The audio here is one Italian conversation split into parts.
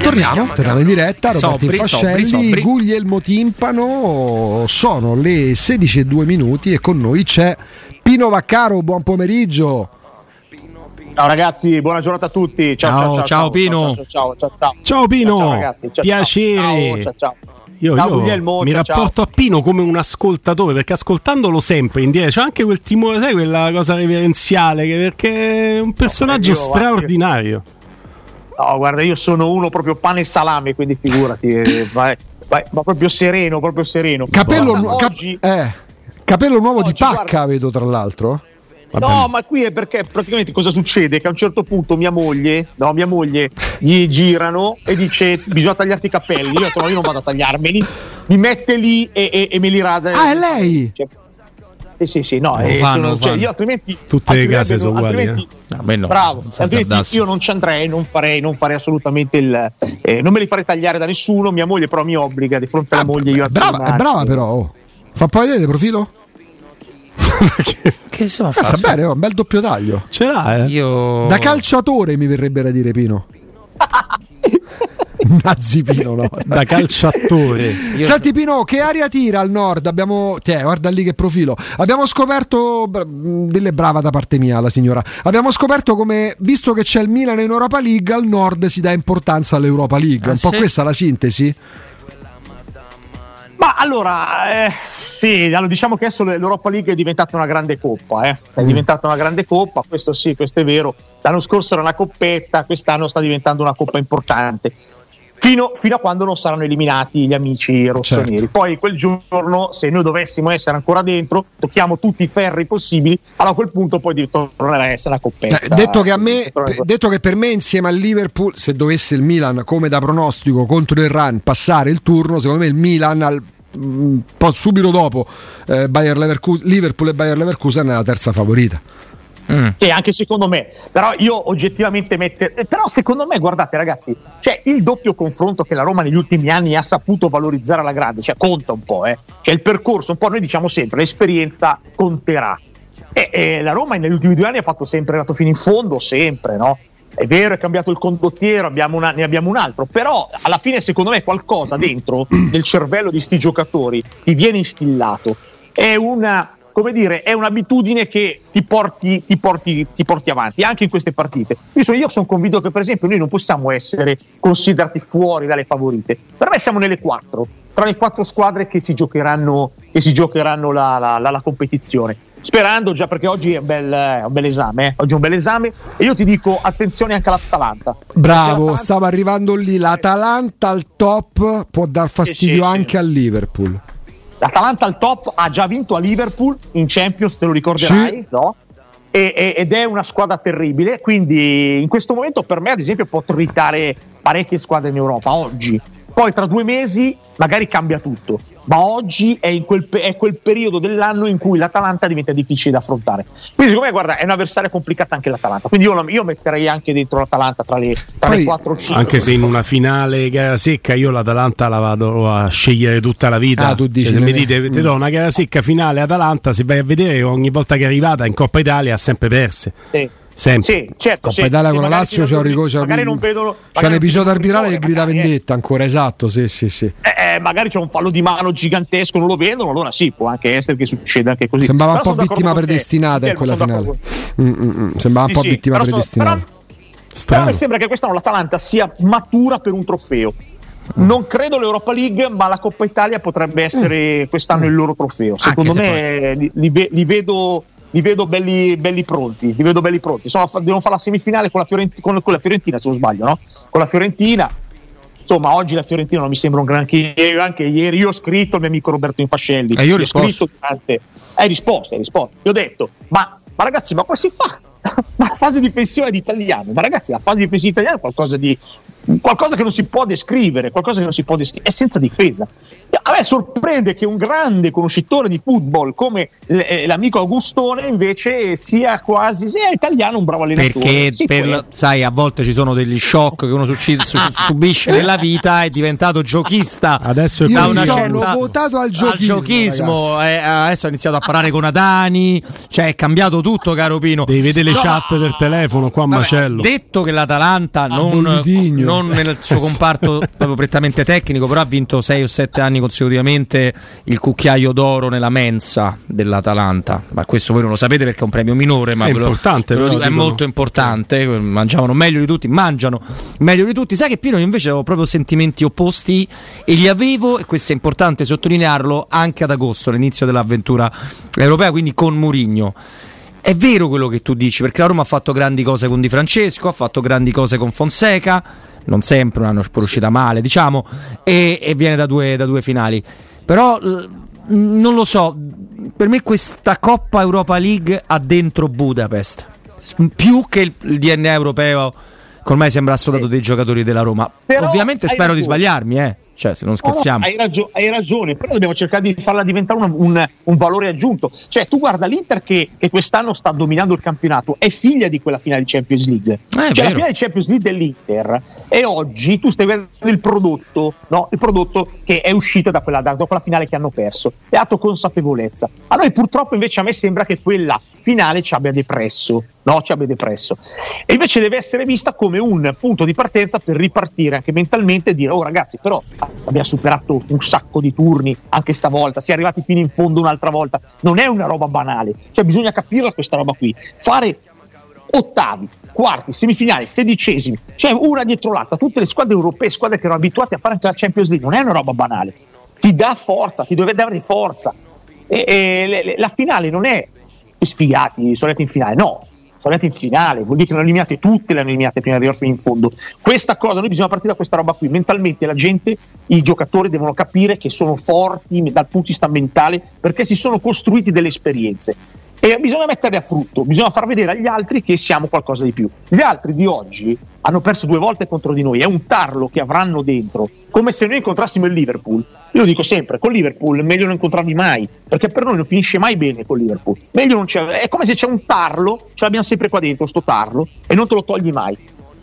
Torniamo, torniamo in diretta, Roberti Sobri, Fascelli, sobri, sobri. Guglielmo Timpano, sono le 16 e 2 minuti e con noi c'è Pino Vaccaro, buon pomeriggio. Ciao ragazzi, buona giornata a tutti. Ciao, Ciao, ciao, ciao, ciao, Pino. Ciao, ciao, ciao, ciao. Ciao Pino, Ciao, ragazzi. Ciao, piacere. Ciao, ciao, ciao. Io, Ciao, io Guglielmo, mi ciao, rapporto a Pino come un ascoltatore perché ascoltandolo sempre in diretta c'è anche quel timore, sai, quella cosa reverenziale che perché è un personaggio io, straordinario. No, guarda, io sono uno proprio pane e salame, quindi figurati. eh, vai, vai, ma proprio sereno, proprio sereno. Capello, Guarda, nu- cap- oggi, eh, capello nuovo di Oggi, pacca, guarda- vedo tra l'altro. No, ma qui è perché praticamente cosa succede? Che a un certo punto mia moglie, no, mia moglie gli girano e dice bisogna tagliarti i capelli. Io ho detto no, io non vado a tagliarmeli, mi mette lì e, e- e me li rada. Ah, è lei? Cioè, eh, sì, sì, no, eh, fanno, sono- cioè, io altrimenti Tutte le altrimenti case non- sono uguali, altrimenti- eh. A me no, Bravo, io non ci andrei, non farei, non farei assolutamente il. eh, non me li farei tagliare da nessuno. Mia moglie, però, mi obbliga di fronte alla moglie. Io È brava, è brava però. oh. Fa poi vedere il profilo? Che stiamo a Eh, fare? sta bene, un bel doppio taglio. Ce l'ha, eh? Io Da calciatore mi verrebbe da dire Pino. Nazzi Pino, no. Da calciatore. Io- Senti Pino, che aria tira al nord? Abbiamo, te, guarda lì che profilo. Abbiamo scoperto, dille brava da parte mia la signora, abbiamo scoperto come, visto che c'è il Milan in Europa League, al nord si dà importanza all'Europa League. Ah, un po' sì? questa la sintesi? Ma allora, eh, sì, allora, diciamo che adesso l'Europa League è diventata una grande coppa, eh. è Mm. diventata una grande coppa, questo sì, questo è vero. L'anno scorso era una coppetta, quest'anno sta diventando una coppa importante. Fino, fino a quando non saranno eliminati gli amici rossoneri. Certo. Poi quel giorno, se noi dovessimo essere ancora dentro, tocchiamo tutti i ferri possibili, allora a quel punto poi tornerà a essere una coppetta. Eh, detto, che a me, detto che per me insieme al Liverpool, se dovesse il Milan come da pronostico contro il Run passare il turno, secondo me il Milan al, po' subito dopo eh, Liverpool e Bayer Leverkusen è la terza favorita. Mm. Sì, anche secondo me. Però io oggettivamente eh, Però secondo me, guardate, ragazzi, cioè il doppio confronto che la Roma negli ultimi anni ha saputo valorizzare alla grande, cioè conta un po', eh. Cioè il percorso, un po' noi diciamo sempre, l'esperienza conterà. E, e la Roma negli ultimi due anni ha fatto sempre, è andato fino in fondo, sempre, no? È vero, è cambiato il condottiero, abbiamo una- ne abbiamo un altro, però alla fine secondo me qualcosa dentro nel cervello di sti giocatori ti viene instillato. È una, come dire, è un'abitudine che ti porti, ti porti, ti porti avanti anche in queste partite. Io sono, io sono convinto che, per esempio, noi non possiamo essere considerati fuori dalle favorite. Per me siamo nelle quattro, tra le quattro squadre che si giocheranno, che si giocheranno la, la- la- la competizione. Sperando già perché oggi è un bel, è un bel esame, eh. oggi è un bel esame e io ti dico attenzione anche all'Atalanta. Bravo, L'Atalanta- stava arrivando lì. L'Atalanta al top può dar fastidio sì, sì. anche al Liverpool. L'Atalanta al top ha già vinto a Liverpool in Champions, te lo ricorderai, Sì. no? E- e- ed è una squadra terribile, quindi in questo momento per me ad esempio può tritare parecchie squadre in Europa oggi. Poi tra due mesi magari cambia tutto, ma oggi è, in quel, è quel periodo dell'anno in cui l'Atalanta diventa difficile da affrontare. Quindi secondo me guarda, è un'avversaria complicata anche l'Atalanta, quindi io, la- io metterei anche dentro l'Atalanta tra le, tra Poi, le 4 o 5. Anche se in una finale gara secca io l'Atalanta la vado a scegliere tutta la vita. Ah, tu dici Cioè, se mi ne- dite, ti do una gara secca finale Atalanta, se vai a vedere ogni volta che è arrivata in Coppa Italia ha sempre perse. Sì. Sempre. Sì, certo. Coppa Italia con la Lazio c'è un ricorso. C'è magari un- non vedono. C'è un episodio arbitrale che grida vendetta ancora, esatto, sì, sì, sì. eh, eh, magari c'è un fallo di mano gigantesco, non lo vedono, allora sì, può anche essere che succeda anche così. Sembrava un po' vittima predestinata in quella sono finale. Mm, mm, mm, Sembrava un po' vittima predestinata. però- mi sembra che quest'anno l'Atalanta sia matura per un trofeo. Non credo l'Europa League, ma la Coppa Italia potrebbe essere quest'anno il loro trofeo. Secondo se me li, li li vedo, li vedo belli, belli pronti. Li vedo belli pronti. Sono- devono fare la semifinale con la, Fiorent- con- con la Fiorentina, se non sbaglio, no? Con la Fiorentina. Insomma, oggi la Fiorentina non mi sembra un granché. Anche ieri io ho scritto al mio amico Roberto Infascelli. E io ho scritto durante- Hai risposto, hai risposto. Gli ho detto, ma, ma ragazzi, ma come si fa? Ma la fase difensiva è di italiano, ma ragazzi, la fase difensiva italiana è qualcosa di qualcosa che non si può descrivere, qualcosa che non si può descrivere, è senza difesa. A me sorprende che un grande conoscitore di football come l- eh, l'amico Augustone invece sia quasi sia italiano, un bravo allenatore. Perché Sì, per- sai, a volte ci sono degli shock che uno succi- su- subisce nella vita, è diventato giochista. Adesso è da una sono certa- votato al al giochismo. giochissimo, ragazzi. eh, adesso ha iniziato a parlare con Adani, cioè è cambiato tutto, caro Pino. Devi vedere le No, chat del telefono qua a Vabbè, macello. detto che l'Atalanta non, Bollitigno. Non nel suo comparto proprio prettamente tecnico, però ha vinto 6 o 7 anni consecutivamente il cucchiaio d'oro nella mensa dell'Atalanta. Ma questo voi non lo sapete perché è un premio minore, ma è, lo, importante, lo dico, è molto importante. Mangiavano meglio di tutti, mangiano meglio di tutti. Sai che Pino invece avevo proprio sentimenti opposti e li avevo, e questo è importante sottolinearlo, anche ad agosto, all'inizio dell'avventura europea, quindi con Murigno. È vero quello che tu dici, perché la Roma ha fatto grandi cose con Di Francesco, ha fatto grandi cose con Fonseca, non sempre un anno uscita male, diciamo, e, e viene da due, da due, finali. Però non lo so, per me questa Coppa Europa League ha dentro Budapest, più che il, il DNA europeo, che ormai sembra assodato dei giocatori della Roma. Però Ovviamente spero di sbagliarmi, eh. Cioè, se non scherziamo. No, hai, ragio- hai, ragione, però dobbiamo cercare di farla diventare un, un, un valore aggiunto. Cioè, tu guarda l'Inter che, che, quest'anno sta dominando il campionato, è figlia di quella finale di Champions League. Eh, cioè, la finale di Champions League dell'Inter e oggi tu stai vedendo il prodotto, no? il prodotto che è uscito da quella, da, da quella finale che hanno perso. Ha dato consapevolezza. A noi purtroppo invece a me sembra che quella finale ci abbia depresso no? ci abbia depresso. E invece deve essere vista come un punto di partenza per ripartire anche mentalmente e dire, oh ragazzi, però abbiamo superato un sacco di turni anche stavolta, si è arrivati fino in fondo un'altra volta, non è una roba banale, cioè bisogna capirla questa roba qui, fare ottavi, quarti, semifinali, sedicesimi, cioè una dietro l'altra, tutte le squadre europee, squadre che erano abituate a fare anche la Champions League, non è una roba banale, ti dà forza, ti deve dare forza. E, e, la finale non è spiegati, sono andati in finale, no, sono andati in finale, vuol dire che le hanno eliminate tutte, le hanno eliminate prima di arrivare fino in fondo. Questa cosa, noi bisogna partire da questa roba qui. Mentalmente la gente, i giocatori devono capire che sono forti dal punto di vista mentale perché si sono costruiti delle esperienze. E bisogna metterle a frutto, bisogna far vedere agli altri che siamo qualcosa di più. Gli altri di oggi hanno perso due volte contro di noi, è un tarlo che avranno dentro, come se noi incontrassimo il Liverpool. Io dico sempre, con Liverpool è meglio non incontrarli mai, perché per noi non finisce mai bene con Liverpool. È come se c'è un tarlo, ce l'abbiamo sempre qua dentro, sto tarlo, e non te lo togli mai.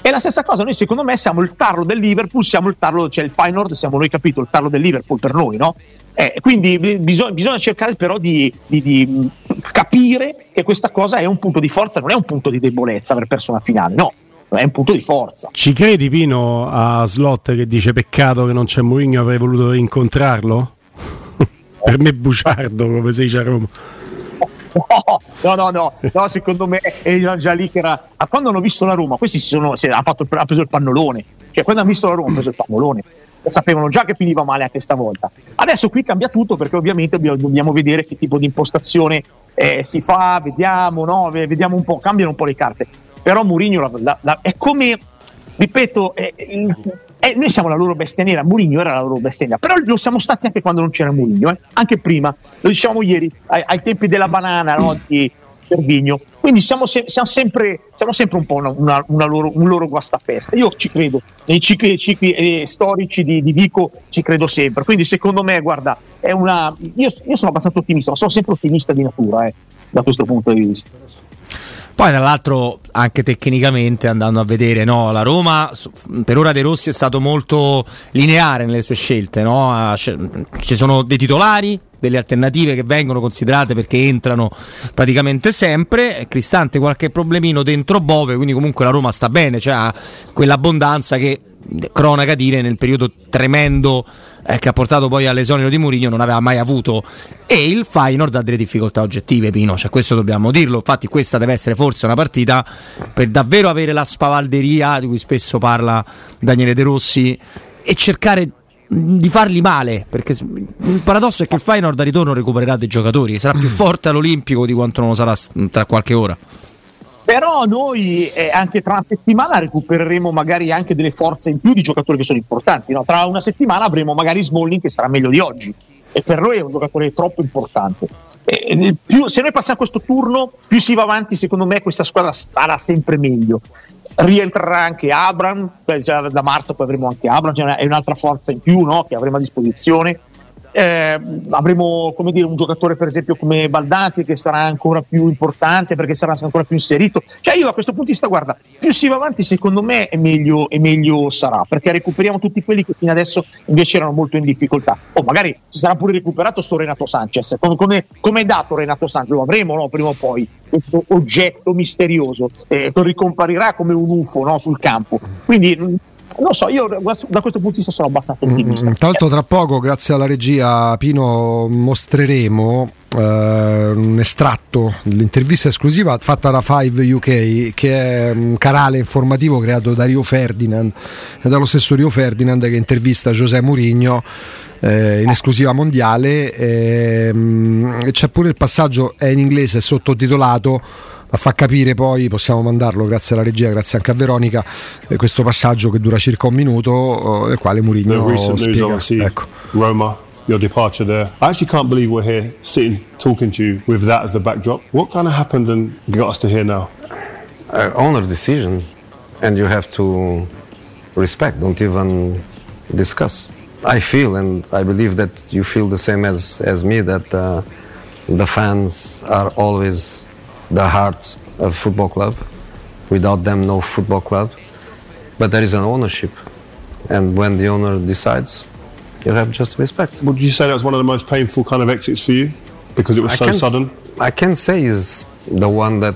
È la stessa cosa, noi secondo me siamo il tarlo del Liverpool, siamo il tarlo, cioè il Feyenoord, siamo noi capito, il tarlo del Liverpool per noi, no? Eh, quindi bisogna, bisogna, cercare però di, di, di, capire che questa cosa è un punto di forza, non è un punto di debolezza aver perso una finale, no, è un punto di forza. Ci credi Pino a Slot che dice peccato che non c'è Mourinho, avrei voluto incontrarlo? per me buciardo come si dice a Roma. No, no, no, no, secondo me era già lì che era. Quando hanno visto la Roma, questi si sono, si, ha, fatto, ha preso il pannolone. Cioè, quando hanno visto la Roma, hanno preso il pannolone. Sapevano già che finiva male anche stavolta. Adesso qui cambia tutto perché ovviamente dobbiamo vedere che tipo di impostazione eh, si fa, vediamo, no? vediamo un po', cambiano un po' le carte. Però Mourinho è come, ripeto, è, eh, noi siamo la loro bestia nera, Mourinho era la loro bestia nera, però lo siamo stati anche quando non c'era Mourinho, eh? anche prima, lo dicevamo ieri, ai, ai tempi della banana no? di Cervigno. Quindi siamo, se- siamo, sempre, siamo, sempre, un po' una, una, una loro, un loro guastafesta. Io ci credo, nei cicli, cicli eh, storici di, di, Vico ci credo sempre. Quindi secondo me, guarda, è una... io, io sono abbastanza ottimista, ma sono sempre ottimista di natura eh, da questo punto di vista. Poi tra l'altro anche tecnicamente andando a vedere no, la Roma per ora De Rossi è stato molto lineare nelle sue scelte, no? ci sono dei titolari, delle alternative che vengono considerate perché entrano praticamente sempre, Cristante qualche problemino dentro Bove, quindi comunque la Roma sta bene, cioè ha quell'abbondanza che cronaca dire nel periodo tremendo eh, che ha portato poi all'esonero di Mourinho non aveva mai avuto. E il Feyenoord ha delle difficoltà oggettive Pino, cioè questo dobbiamo dirlo. Infatti questa deve essere forse una partita per davvero avere la spavalderia di cui spesso parla Daniele De Rossi e cercare di farli male perché il paradosso è che il Feyenoord a ritorno recupererà dei giocatori sarà più forte all'Olimpico di quanto non lo sarà tra qualche ora però noi eh, anche tra una settimana recupereremo magari anche delle forze in più di giocatori che sono importanti. No? Tra una settimana avremo magari Smalling che sarà meglio di oggi e per noi è un giocatore troppo importante. Eh, più, se noi passiamo questo turno, più si va avanti, secondo me questa squadra starà sempre meglio. Rientrerà anche Abram, già da marzo poi avremo anche Abram, cioè è un'altra forza in più no? che avremo a disposizione eh, avremo come dire, un giocatore per esempio come Baldazzi che sarà ancora più importante perché sarà ancora più inserito cioè io da questo punto di vista guarda più si va avanti secondo me è meglio, e meglio sarà perché recuperiamo tutti quelli che fino adesso invece erano molto in difficoltà o magari ci sarà pure recuperato sto Renato Sanchez come, come è dato Renato Sanchez lo avremo no? prima o poi questo oggetto misterioso eh, che ricomparirà come un UFO no? sul campo quindi non so, io da questo punto di vista sono abbastanza ottimista. Mm, tra l'altro, tra poco, grazie alla regia Pino, mostreremo uh, un estratto dell'intervista esclusiva fatta da Five UK, che è un canale informativo creato da Rio Ferdinand, e dallo stesso Rio Ferdinand che intervista José Mourinho eh, in esclusiva mondiale. Eh, c'è pure il passaggio, è in inglese, è sottotitolato a far capire poi possiamo mandarlo grazie alla regia, grazie anche a Veronica, eh, questo passaggio che dura circa un minuto, eh, nel quale Mourinho spiega. Ecco. Roma, your departure there. I actually can't believe we're here sitting talking to you with that as the backdrop. What kind of happened and got us to here now? Uh, honor decision, and you have to respect. Don't even discuss. I feel, and I believe that you feel the same as as me, that uh, the fans are always the heart of football club. Without them, no football club. But there is an ownership, and when the owner decides, you have just respect. Would you say that was one of the most painful kind of exits for you because it was I so sudden? I can say is the one that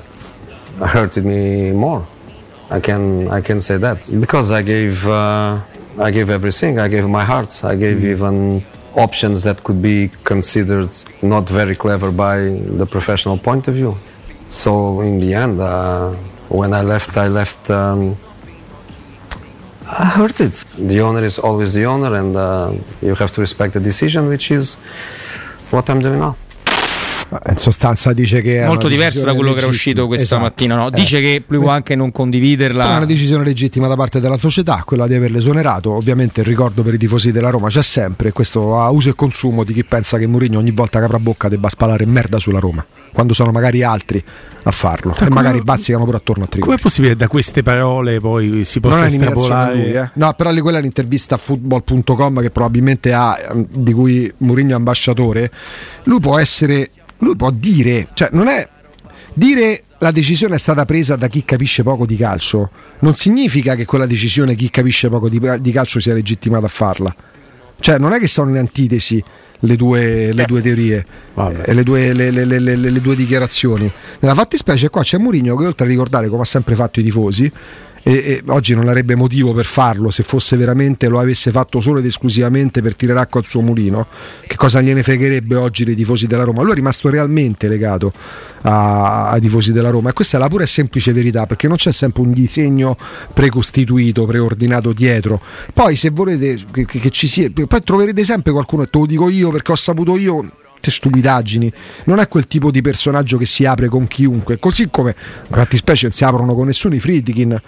hurted me more. I can I can say that because I gave uh, I gave everything. I gave my heart. I gave mm. even options that could be considered not very clever by the professional point of view. So in the end, uh, when I left, I left. Um, I heard it. The owner is always the owner, and uh, you have to respect the decision, which is what I'm doing now. In sostanza dice che è molto diverso da quello legittima. che era uscito questa esatto. mattina no? dice eh. che lui può anche non condividerla è una decisione legittima da parte della società quella di averle esonerato ovviamente il ricordo per i tifosi della Roma c'è sempre questo a uso e consumo di chi pensa che Mourinho ogni volta che apra bocca debba spalare merda sulla Roma quando sono magari altri a farlo Ma e come, magari bazzicano pure attorno a Trigono come è possibile che da queste parole poi si possa estrapolare lui, eh? no però quella è un'intervista a football.com che probabilmente ha di cui Mourinho è ambasciatore lui può essere lui può dire, cioè non è dire la decisione è stata presa da chi capisce poco di calcio, non significa che quella decisione chi capisce poco di, di calcio sia legittimato a farla. Cioè non è che sono in antitesi le due, le due teorie e le due, le, le, le due dichiarazioni. Nella fattispecie qua c'è Mourinho che oltre a ricordare come ha sempre fatto i tifosi, e, e, oggi non avrebbe motivo per farlo se fosse veramente lo avesse fatto solo ed esclusivamente per tirare acqua al suo mulino. Che cosa gliene fregherebbe oggi dei tifosi della Roma? Lui è rimasto realmente legato a, ai tifosi della Roma. E questa è la pura e semplice verità perché non c'è sempre un disegno precostituito preordinato dietro. Poi se volete che, che ci sia poi troverete sempre qualcuno e te lo dico io perché ho saputo io stupidaggini. Non è quel tipo di personaggio che si apre con chiunque, così come infatti specie non si aprono con nessuno i Friedkin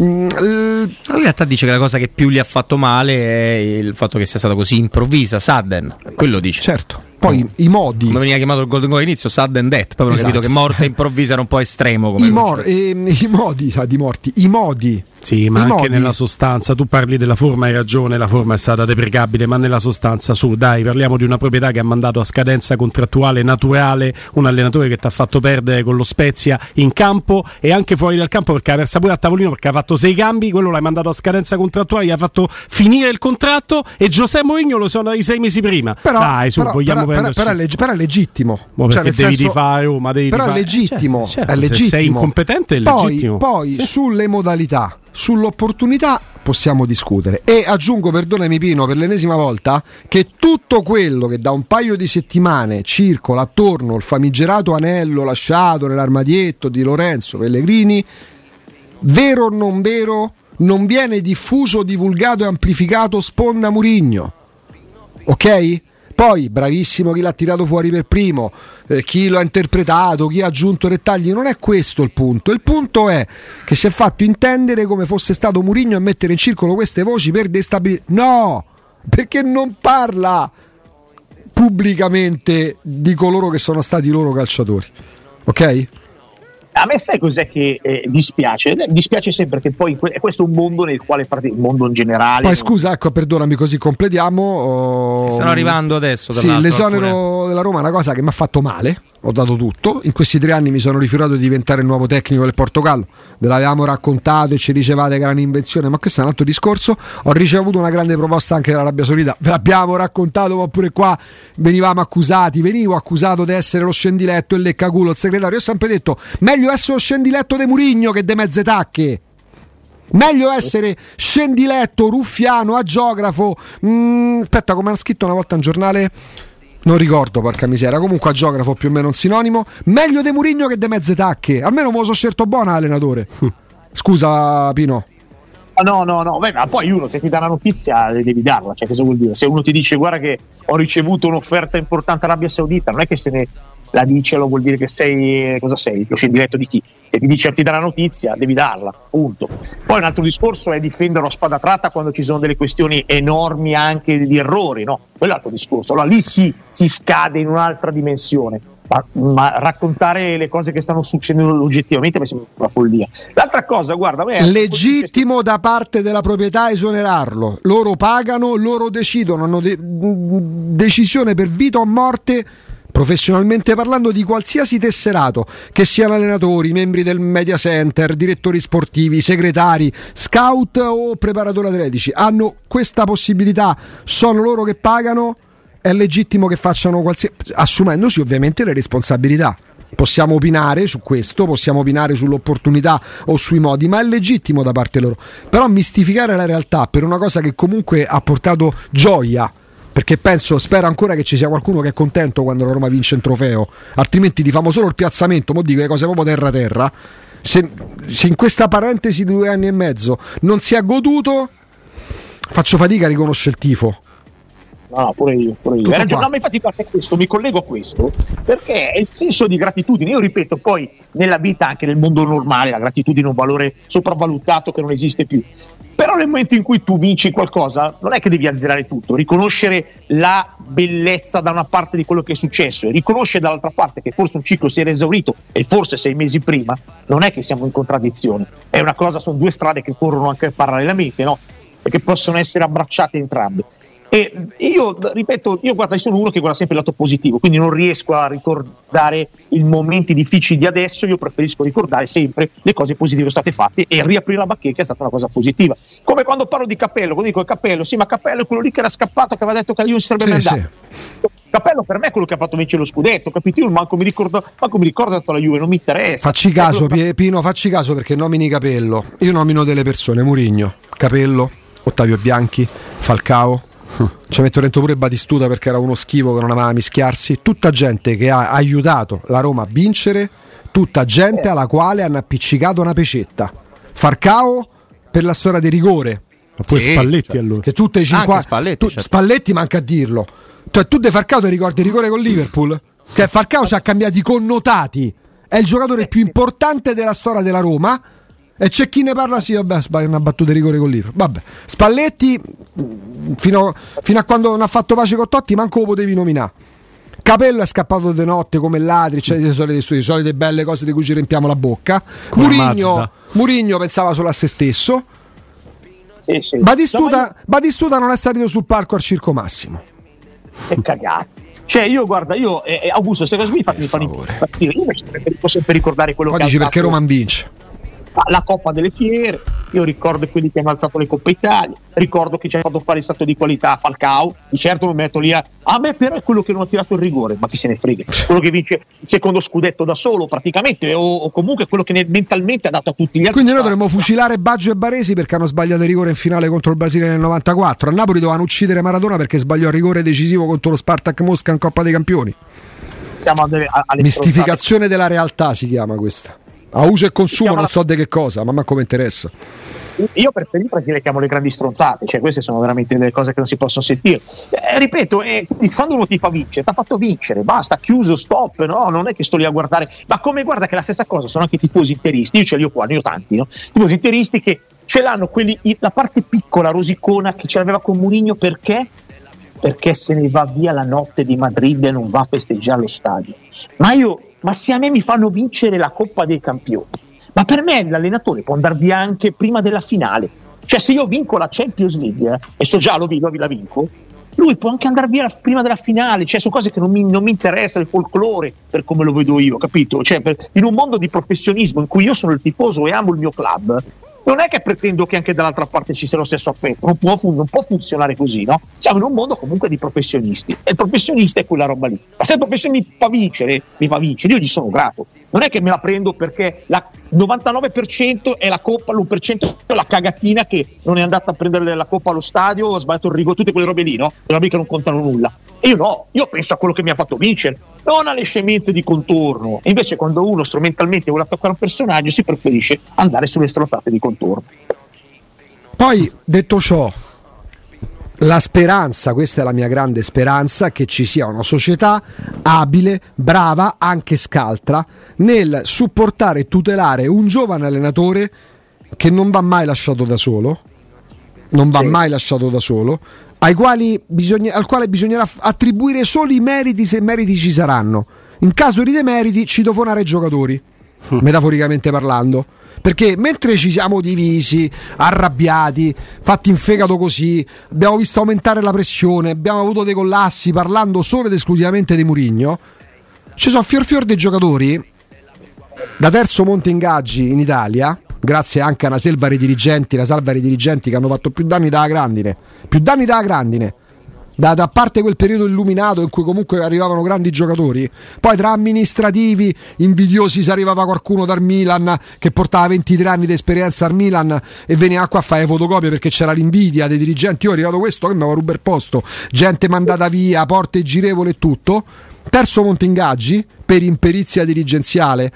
Mm, in realtà dice che la cosa che più gli ha fatto male è il fatto che sia stata così improvvisa, sudden. Quello dice. Certo. Poi oh. i modi. Come veniva chiamato il Golden Goal all'inizio, sudden death. Poi esatto. capito che morte improvvisa era un po' estremo. I, mor- eh, I, modi, sa, di morti. I modi sì, ma I anche modi. nella sostanza, tu parli della forma, hai ragione, la forma è stata deprecabile, ma nella sostanza, su, dai, parliamo di una proprietà che ha mandato a scadenza contrattuale naturale un allenatore che ti ha fatto perdere con lo Spezia in campo e anche fuori dal campo perché ha persa pure a tavolino perché ha fatto sei cambi, quello l'hai mandato a scadenza contrattuale, gli ha fatto finire il contratto e Giuseppe Mourinho lo sono i sei mesi prima. Però, dai, su, però, vogliamo però, però, però, è leg- però, è legittimo. Ma cioè, devi senso, fare, oh, ma devi però è legittimo, certo, certo, è legittimo. Se sei incompetente è legittimo. Poi, poi sì. sulle modalità sull'opportunità possiamo discutere. E aggiungo, perdonami Pino, per l'ennesima volta, che tutto quello che da un paio di settimane circola attorno al famigerato anello lasciato nell'armadietto di Lorenzo Pellegrini, vero o non vero, non viene diffuso, divulgato e amplificato sponda Murigno. Ok? Poi, bravissimo chi l'ha tirato fuori per primo, eh, chi lo ha interpretato, chi ha aggiunto dettagli, non è questo il punto. Il punto è che si è fatto intendere come fosse stato Murigno a mettere in circolo queste voci per destabilizzare. No! Perché non parla pubblicamente di coloro che sono stati loro calciatori. Ok? A me sai cos'è che eh, dispiace? Eh, dispiace sempre che poi questo è un mondo nel quale il mondo in generale. Poi scusa, ecco, perdonami, così completiamo. Oh, Stanno arrivando adesso. Sì, l'esonero alcune... della Roma è una cosa che mi ha fatto male ho dato tutto. In questi tre anni mi sono rifiutato di diventare il nuovo tecnico del Portogallo. Ve l'avevamo raccontato e ci dicevate che era un'invenzione, ma questo è un altro discorso. Ho ricevuto una grande proposta anche dall'Arabia Saudita. Ve l'abbiamo raccontato, ma pure qua venivamo accusati. Venivo accusato di essere lo scendiletto e leccaculo il segretario. Io ho sempre detto: meglio essere lo scendiletto di Murigno che de mezze tacche. Meglio essere scendiletto, ruffiano, agiografo. Mm, aspetta, come hanno scritto una volta un giornale. Non ricordo, porca miseria. Comunque, agiografo più o meno un sinonimo. Meglio De Murigno che de mezze tacche. Almeno me lo so scelto buono allenatore. Scusa, Pino. No, no, no, Beh, ma poi uno se ti dà la notizia devi darla, cioè cosa vuol dire? Se uno ti dice guarda che ho ricevuto un'offerta importante Arabia Saudita, non è che se ne la dice lo vuol dire che sei cosa sei? Lo diretto di chi? E ti dice ti dà la notizia, devi darla, punto. Poi un altro discorso è difendere a spada tratta quando ci sono delle questioni enormi anche di errori, no? Quello è l'altro discorso. Allora lì si, si scade in un'altra dimensione ma, ma, raccontare le cose che stanno succedendo oggettivamente mi sembra una follia. L'altra cosa, guarda, legittimo da parte della proprietà esonerarlo. Loro pagano, loro decidono, hanno de- decisione per vita o morte professionalmente parlando di qualsiasi tesserato, che siano allenatori, membri del media center, direttori sportivi, segretari, scout o preparatori atletici, hanno questa possibilità, sono loro che pagano è legittimo che facciano qualsiasi assumendosi ovviamente le responsabilità. Possiamo opinare su questo, possiamo opinare sull'opportunità o sui modi, ma è legittimo da parte loro. Però mistificare la realtà per una cosa che comunque ha portato gioia, perché penso, spero ancora che ci sia qualcuno che è contento quando la Roma vince un trofeo, altrimenti ti famo solo il piazzamento, mo dico le cose proprio terra terra. Se, se in questa parentesi di due anni e mezzo non si è goduto, faccio fatica a riconoscere il tifo No, no, pure io, pure io. Ragione, no, ma infatti a questo, mi collego a questo, perché è il senso di gratitudine. Io ripeto, poi nella vita, anche nel mondo normale, la gratitudine è un valore sopravvalutato che non esiste più. Però nel momento in cui tu vinci qualcosa, non è che devi azzerare tutto, riconoscere la bellezza da una parte di quello che è successo e riconoscere dall'altra parte che forse un ciclo si era esaurito e forse sei mesi prima, non è che siamo in contraddizione. È una cosa, sono due strade che corrono anche parallelamente, no? E che possono essere abbracciate entrambe. E io ripeto, io guarda, sono uno che guarda sempre il lato positivo, quindi non riesco a ricordare i momenti difficili di adesso, io preferisco ricordare sempre le cose positive che sono state fatte e riaprire la bacheca è stata una cosa positiva. Come quando parlo di Cappello, quando dico Cappello, sì, ma Cappello è quello lì che era scappato, che aveva detto che io sarebbe sì, andato. Sì. Cappello per me è quello che ha fatto vincere lo scudetto, capito? Io manco mi ricordo, manco mi ricordo la Juve, non mi interessa. Facci caso, Pie, Pino, facci caso perché nomini Capello. Io nomino delle persone, Murigno, Capello, Ottavio Bianchi, Falcao, ci metto dentro pure Batistuta perché era uno schivo che non amava mischiarsi. Tutta gente che ha aiutato la Roma a vincere, tutta gente alla quale hanno appiccicato una pecetta. Farcao per la storia di rigore. Ma poi sì, Spalletti cioè, allora. Che tutte i 50 Spalletti, tu, certo. Spalletti manca a dirlo. Cioè, tu De Farcao ti ricordi il rigore con Liverpool? Che Farcao ci ha cambiato i connotati. È il giocatore più importante della storia della Roma e c'è chi ne parla, sì, vabbè, sbaglia una battuta di rigore con l'Ivro. Vabbè, Spalletti, fino, fino, a quando non ha fatto pace con Totti, manco lo potevi nominare. Capello è scappato di notte come ladri, c'è le solite, le solite belle cose di cui ci riempiamo la bocca. Murigno, Murigno pensava solo a se stesso. Sì, sì. Batistuta, no, io... Batistuta, non è salito sul palco al Circo Massimo. Che cagate. Cioè, io guarda, io eh, Augusto, queste cose mi fanno impazzire. Io devo sempre ricordare quello Poi che dici perché Roman vince la Coppa delle Fiere, io ricordo quelli che hanno alzato le Coppe Italia, ricordo che ci ha fatto fare il salto di qualità a Falcao, di certo non metto lì a, a me però è quello che non ha tirato il rigore, ma chi se ne frega, quello che vince il secondo scudetto da solo praticamente o, o comunque quello che ne, mentalmente ha dato a tutti gli altri. Quindi noi dovremmo fucilare Baggio e Baresi perché hanno sbagliato il rigore in finale contro il Brasile nel 94, a Napoli dovevano uccidere Maradona perché sbagliò il rigore decisivo contro lo Spartak Mosca in Coppa dei Campioni. Mistificazione della realtà si chiama questa. A uso e consumo non so di che cosa, ma manco mi interessa. Io preferisco perché le chiamo le grandi stronzate, cioè queste sono veramente delle cose che non si possono sentire. Eh, ripeto, eh, quando uno ti fa vincere, ti ha fatto vincere, basta, chiuso, stop, no? Non è che sto lì a guardare, ma come guarda che la stessa cosa sono anche i tifosi interisti, io ce li ho qua, ne ho tanti, no? Tifosi interisti che ce l'hanno quelli, la parte piccola, rosicona, che ce l'aveva con Murigno perché? Perché se ne va via la notte di Madrid e non va a festeggiare allo stadio. Ma io ma se a me mi fanno vincere la Coppa dei Campioni, ma per me l'allenatore può andare via anche prima della finale. Cioè se io vinco la Champions League, eh, e so già lo, lo la vinco, lui può anche andare via prima della finale, cioè su cose che non mi, non mi interessa, il folklore per come lo vedo io, capito? Cioè, per, in un mondo di professionismo in cui io sono il tifoso e amo il mio club, non è che pretendo che anche dall'altra parte ci sia lo stesso affetto, non può, non può, funzionare così, no? Siamo in un mondo comunque di professionisti e il professionista è quella roba lì. Ma se il professionista mi fa vincere, mi fa vincere, io gli sono grato. Non è che me la prendo perché la, 99% è la coppa, l'1% è la cagatina che non è andata a prendere la coppa allo stadio, ha sbagliato il rigo, tutte quelle robe lì, no? Le robe che non contano nulla. E io no, io penso a quello che mi ha fatto vincere, non alle scemenze di contorno. E invece quando uno strumentalmente vuole attaccare un personaggio si preferisce andare sulle strozzate di contorno. Poi, detto ciò, la speranza, questa è la mia grande speranza, che ci sia una società abile, brava, anche scaltra, nel supportare e tutelare un giovane allenatore che non va mai lasciato da solo, non va sì. mai lasciato da solo, bisogna, al quale bisognerà attribuire solo i meriti se meriti ci saranno. In caso di demeriti, citofonare i giocatori, metaforicamente parlando perché mentre ci siamo divisi, arrabbiati, fatti in fegato così, abbiamo visto aumentare la pressione, abbiamo avuto dei collassi parlando solo ed esclusivamente di Murigno, ci sono fior fior dei giocatori da terzo monte ingaggi in Italia, grazie anche a una selva di dirigenti, una salva di dirigenti che hanno fatto più danni dalla grandine, più danni dalla grandine da, da, parte quel periodo illuminato in cui comunque arrivavano grandi giocatori, poi tra amministrativi invidiosi si arrivava qualcuno dal Milan che portava 23 anni di esperienza al Milan e veniva qua a fare fotocopie perché c'era l'invidia dei dirigenti, io ho arrivato questo che mi aveva rubato il posto, gente mandata via, porte girevole e tutto. Terzo monte ingaggi per imperizia dirigenziale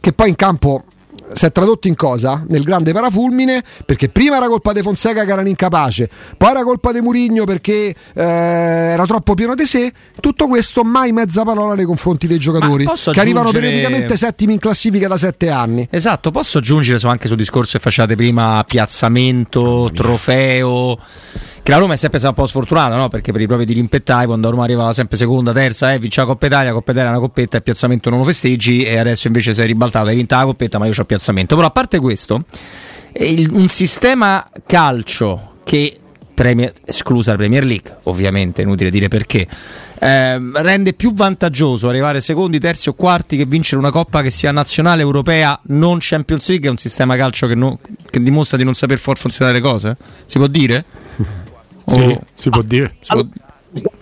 che poi in campo si è tradotto in cosa? Nel grande parafulmine, perché prima era colpa di Fonseca che era un incapace, poi era colpa di Murigno perché eh, era troppo pieno di sé. Tutto questo mai mezza parola nei confronti dei giocatori che aggiungere... arrivano periodicamente settimi in classifica da sette anni. Esatto, posso aggiungere anche sul discorso che facevate prima, piazzamento, trofeo che la Roma è sempre stata un po' sfortunata, no? Perché per i propri dirimpettai, quando la Roma arrivava sempre seconda, terza, eh, vince la Coppa Italia, Coppa Italia è una coppetta e piazzamento non lo festeggi e adesso invece sei ribaltato, hai vinto la coppetta ma io ho piazzamento. Però a parte questo, il, un sistema calcio che Premier, esclusa la Premier League, ovviamente, inutile dire perché, eh, rende più vantaggioso arrivare secondi, terzi o quarti che vincere una coppa che sia nazionale, europea, non Champions League, è un sistema calcio che, no, che dimostra di non saper far funzionare le cose? Si può dire? Sì, oh. si può dire. Si allora.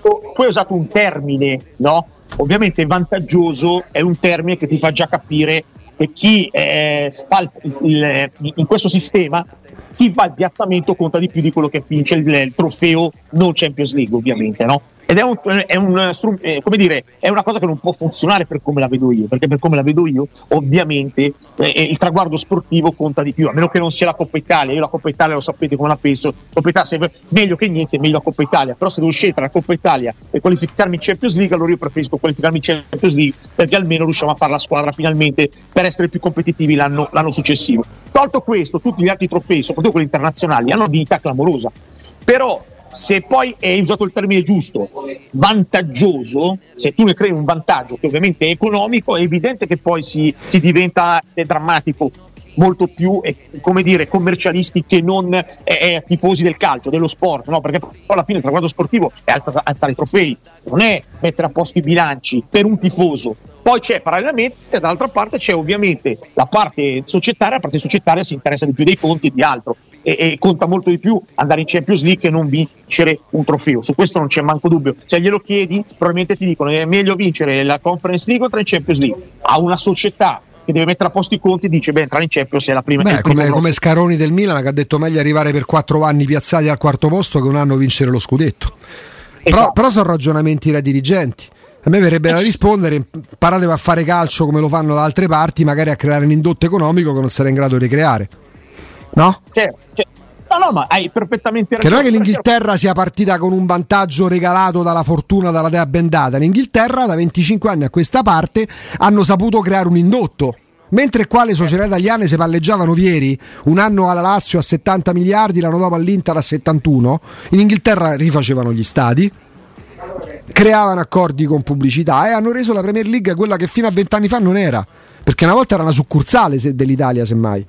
Tu hai usato un termine, no? Ovviamente vantaggioso è un termine che ti fa già capire che chi eh, fa il, il, in questo sistema chi fa il piazzamento conta di più di quello che vince il, il trofeo non Champions League ovviamente no? Ed è, un, è, un, eh, come dire, è una cosa che non può funzionare per come la vedo io, perché per come la vedo io ovviamente eh, eh, il traguardo sportivo conta di più, a meno che non sia la Coppa Italia, io la Coppa Italia lo sapete come la penso, Coppa Italia se, meglio che niente, meglio la Coppa Italia, però se devo scegliere la Coppa Italia e qualificarmi in Champions League, allora io preferisco qualificarmi in Champions League perché almeno riusciamo a fare la squadra finalmente per essere più competitivi l'anno, l'anno successivo. Tolto questo, tutti gli altri trofei, soprattutto quelli internazionali, hanno dignità clamorosa, però se poi hai usato il termine giusto, vantaggioso, se tu ne crei un vantaggio che ovviamente è economico, è evidente che poi si, si diventa drammatico molto più come dire, commercialisti che non eh, eh, tifosi del calcio, dello sport, no? perché alla fine il traguardo sportivo è alzare, alzare i trofei, non è mettere a posto i bilanci per un tifoso. Poi c'è parallelamente, dall'altra parte c'è ovviamente la parte societaria, la parte societaria si interessa di più dei conti e di altro e, e, conta molto di più andare in Champions League che non vincere un trofeo. Su questo non c'è manco dubbio. Se glielo chiedi, probabilmente ti dicono che è meglio vincere la Conference League o tra in Champions League. A una società che deve mettere a posto i conti dice beh entrare in Champions è la prima Beh, come, come, Scaroni del Milan che ha detto meglio arrivare per quattro anni piazzati al quarto posto che un anno vincere lo scudetto esatto. però, però sono ragionamenti da dirigenti a me verrebbe da rispondere imparate a fare calcio come lo fanno da altre parti magari a creare un indotto economico che non sarà in grado di creare No? Certo, certo. No, no, ma hai perfettamente ragione. Che non è che l'Inghilterra sia partita con un vantaggio regalato dalla fortuna, dalla dea bendata. L'Inghilterra da 25 anni a questa parte hanno saputo creare un indotto. Mentre qua le società italiane si palleggiavano ieri, un anno alla Lazio a 70 miliardi, l'anno dopo all'Inter a 71, in Inghilterra rifacevano gli stati, creavano accordi con pubblicità e hanno reso la Premier League quella che fino a 20 anni fa non era, perché una volta era una succursale dell'Italia semmai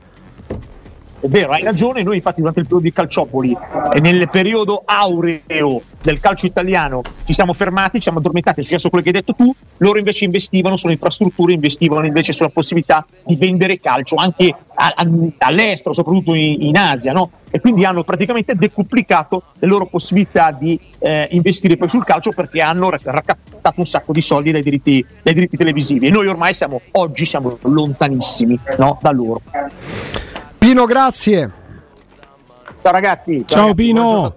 è vero, hai ragione, noi infatti durante il periodo di Calciopoli e nel periodo aureo del calcio italiano ci siamo fermati, ci siamo addormentati, è successo quello che hai detto tu, loro invece investivano sulle infrastrutture, investivano invece sulla possibilità di vendere calcio anche a, a, all'estero, soprattutto in, in Asia, no? e quindi hanno praticamente decuplicato le loro possibilità di eh, investire poi sul calcio perché hanno portato un sacco di soldi dai diritti, dai diritti televisivi e noi ormai siamo, oggi siamo lontanissimi no, da loro. Pino, grazie. Ciao ragazzi. Ciao, ragazzi, Pino.